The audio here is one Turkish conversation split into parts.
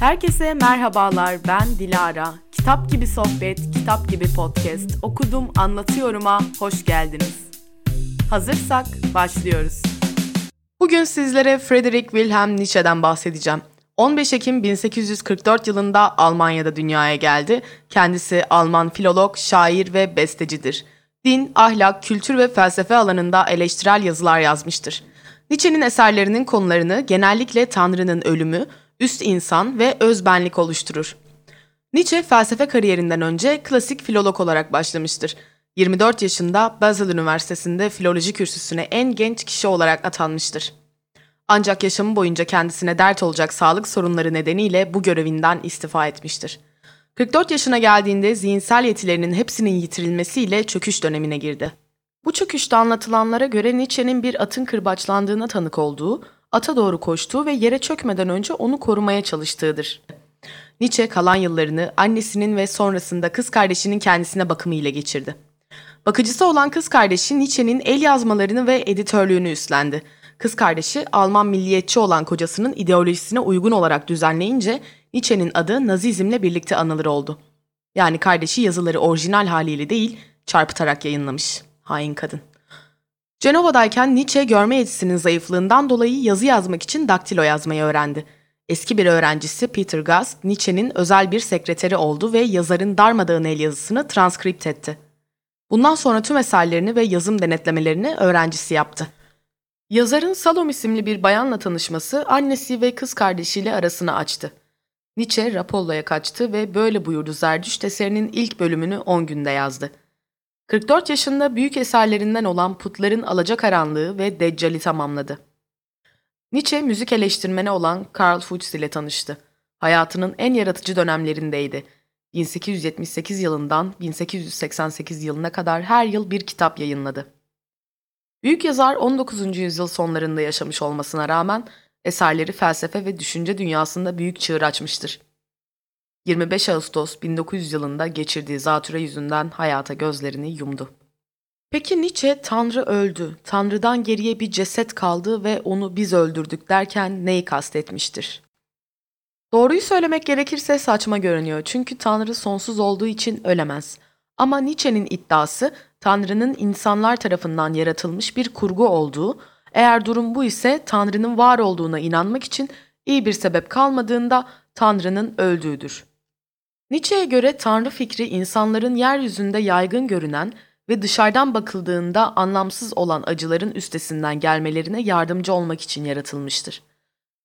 Herkese merhabalar, ben Dilara. Kitap gibi sohbet, kitap gibi podcast, okudum, anlatıyorum'a hoş geldiniz. Hazırsak başlıyoruz. Bugün sizlere Friedrich Wilhelm Nietzsche'den bahsedeceğim. 15 Ekim 1844 yılında Almanya'da dünyaya geldi. Kendisi Alman filolog, şair ve bestecidir. Din, ahlak, kültür ve felsefe alanında eleştirel yazılar yazmıştır. Nietzsche'nin eserlerinin konularını genellikle Tanrı'nın ölümü, üst insan ve özbenlik oluşturur. Nietzsche felsefe kariyerinden önce klasik filolog olarak başlamıştır. 24 yaşında Basel Üniversitesi'nde filoloji kürsüsüne en genç kişi olarak atanmıştır. Ancak yaşamı boyunca kendisine dert olacak sağlık sorunları nedeniyle bu görevinden istifa etmiştir. 44 yaşına geldiğinde zihinsel yetilerinin hepsinin yitirilmesiyle çöküş dönemine girdi. Bu çöküşte anlatılanlara göre Nietzsche'nin bir atın kırbaçlandığına tanık olduğu, ata doğru koştuğu ve yere çökmeden önce onu korumaya çalıştığıdır. Nietzsche kalan yıllarını annesinin ve sonrasında kız kardeşinin kendisine bakımıyla geçirdi. Bakıcısı olan kız kardeşi Nietzsche'nin el yazmalarını ve editörlüğünü üstlendi. Kız kardeşi Alman milliyetçi olan kocasının ideolojisine uygun olarak düzenleyince Nietzsche'nin adı Nazizmle birlikte anılır oldu. Yani kardeşi yazıları orijinal haliyle değil çarpıtarak yayınlamış. Hain kadın. Cenova'dayken Nietzsche görme yetisinin zayıflığından dolayı yazı yazmak için daktilo yazmayı öğrendi. Eski bir öğrencisi Peter Gast, Nietzsche'nin özel bir sekreteri oldu ve yazarın darmadağın el yazısını transkript etti. Bundan sonra tüm eserlerini ve yazım denetlemelerini öğrencisi yaptı. Yazarın Salom isimli bir bayanla tanışması annesi ve kız kardeşiyle arasını açtı. Nietzsche Rapolla'ya kaçtı ve böyle buyurdu Zerdüşt eserinin ilk bölümünü 10 günde yazdı. 44 yaşında büyük eserlerinden olan Putların Alacakaranlığı ve Deccal'i tamamladı. Nietzsche müzik eleştirmeni olan Karl Fuchs ile tanıştı. Hayatının en yaratıcı dönemlerindeydi. 1878 yılından 1888 yılına kadar her yıl bir kitap yayınladı. Büyük yazar 19. yüzyıl sonlarında yaşamış olmasına rağmen eserleri felsefe ve düşünce dünyasında büyük çığır açmıştır. 25 Ağustos 1900 yılında geçirdiği zatüre yüzünden hayata gözlerini yumdu. Peki Nietzsche Tanrı öldü, Tanrı'dan geriye bir ceset kaldı ve onu biz öldürdük derken neyi kastetmiştir? Doğruyu söylemek gerekirse saçma görünüyor çünkü Tanrı sonsuz olduğu için ölemez. Ama Nietzsche'nin iddiası Tanrı'nın insanlar tarafından yaratılmış bir kurgu olduğu, eğer durum bu ise Tanrı'nın var olduğuna inanmak için iyi bir sebep kalmadığında Tanrı'nın öldüğüdür. Nietzsche'ye göre Tanrı fikri insanların yeryüzünde yaygın görünen ve dışarıdan bakıldığında anlamsız olan acıların üstesinden gelmelerine yardımcı olmak için yaratılmıştır.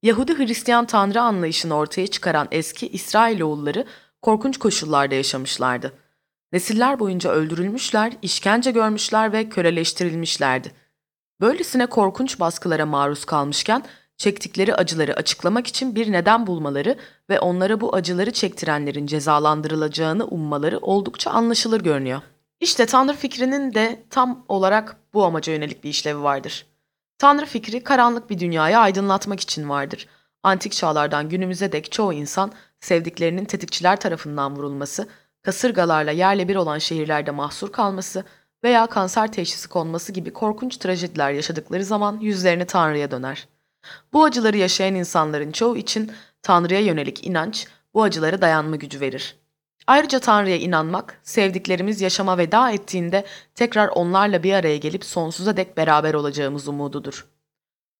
Yahudi Hristiyan Tanrı anlayışını ortaya çıkaran eski İsrailoğulları korkunç koşullarda yaşamışlardı. Nesiller boyunca öldürülmüşler, işkence görmüşler ve köleleştirilmişlerdi. Böylesine korkunç baskılara maruz kalmışken çektikleri acıları açıklamak için bir neden bulmaları ve onlara bu acıları çektirenlerin cezalandırılacağını ummaları oldukça anlaşılır görünüyor. İşte Tanrı fikrinin de tam olarak bu amaca yönelik bir işlevi vardır. Tanrı fikri karanlık bir dünyayı aydınlatmak için vardır. Antik çağlardan günümüze dek çoğu insan sevdiklerinin tetikçiler tarafından vurulması, kasırgalarla yerle bir olan şehirlerde mahsur kalması veya kanser teşhisi konması gibi korkunç trajediler yaşadıkları zaman yüzlerini Tanrı'ya döner. Bu acıları yaşayan insanların çoğu için Tanrı'ya yönelik inanç bu acılara dayanma gücü verir. Ayrıca Tanrı'ya inanmak, sevdiklerimiz yaşama veda ettiğinde tekrar onlarla bir araya gelip sonsuza dek beraber olacağımız umududur.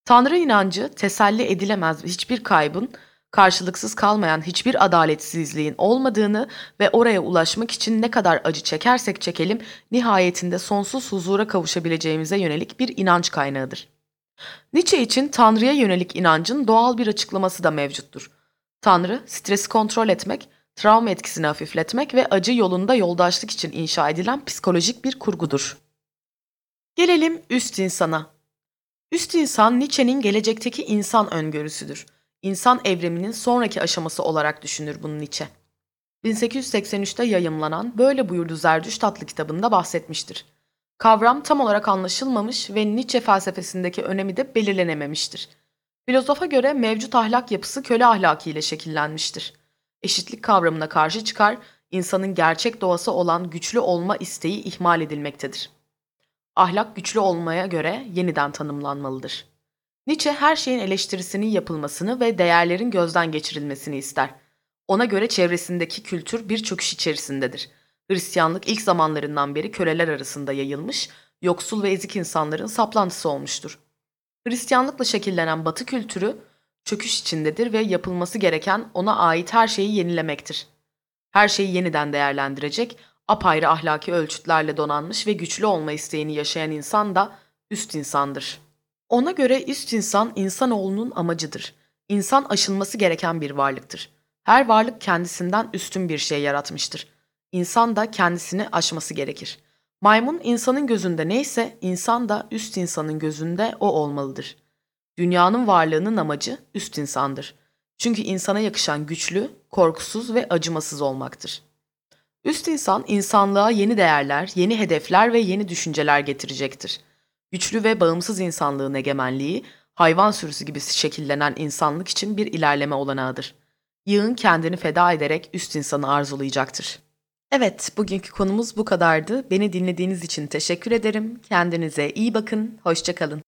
Tanrı inancı teselli edilemez hiçbir kaybın, karşılıksız kalmayan hiçbir adaletsizliğin olmadığını ve oraya ulaşmak için ne kadar acı çekersek çekelim nihayetinde sonsuz huzura kavuşabileceğimize yönelik bir inanç kaynağıdır. Nietzsche için Tanrı'ya yönelik inancın doğal bir açıklaması da mevcuttur. Tanrı, stresi kontrol etmek, travma etkisini hafifletmek ve acı yolunda yoldaşlık için inşa edilen psikolojik bir kurgudur. Gelelim üst insana. Üst insan Nietzsche'nin gelecekteki insan öngörüsüdür. İnsan evriminin sonraki aşaması olarak düşünür bunu Nietzsche. 1883'te yayımlanan Böyle Buyurdu Zerdüşt adlı kitabında bahsetmiştir. Kavram tam olarak anlaşılmamış ve Nietzsche felsefesindeki önemi de belirlenememiştir. Filozofa göre mevcut ahlak yapısı köle ahlakı ile şekillenmiştir. Eşitlik kavramına karşı çıkar, insanın gerçek doğası olan güçlü olma isteği ihmal edilmektedir. Ahlak güçlü olmaya göre yeniden tanımlanmalıdır. Nietzsche her şeyin eleştirisinin yapılmasını ve değerlerin gözden geçirilmesini ister. Ona göre çevresindeki kültür bir çöküş içerisindedir. Hristiyanlık ilk zamanlarından beri köleler arasında yayılmış, yoksul ve ezik insanların saplantısı olmuştur. Hristiyanlıkla şekillenen Batı kültürü çöküş içindedir ve yapılması gereken ona ait her şeyi yenilemektir. Her şeyi yeniden değerlendirecek, apayrı ahlaki ölçütlerle donanmış ve güçlü olma isteğini yaşayan insan da üst insandır. Ona göre üst insan insanoğlunun amacıdır. İnsan aşılması gereken bir varlıktır. Her varlık kendisinden üstün bir şey yaratmıştır. İnsan da kendisini aşması gerekir. Maymun insanın gözünde neyse insan da üst insanın gözünde o olmalıdır. Dünyanın varlığının amacı üst insandır. Çünkü insana yakışan güçlü, korkusuz ve acımasız olmaktır. Üst insan insanlığa yeni değerler, yeni hedefler ve yeni düşünceler getirecektir. Güçlü ve bağımsız insanlığın egemenliği, hayvan sürüsü gibi şekillenen insanlık için bir ilerleme olanağıdır. Yığın kendini feda ederek üst insanı arzulayacaktır. Evet, bugünkü konumuz bu kadardı. Beni dinlediğiniz için teşekkür ederim. Kendinize iyi bakın, hoşçakalın.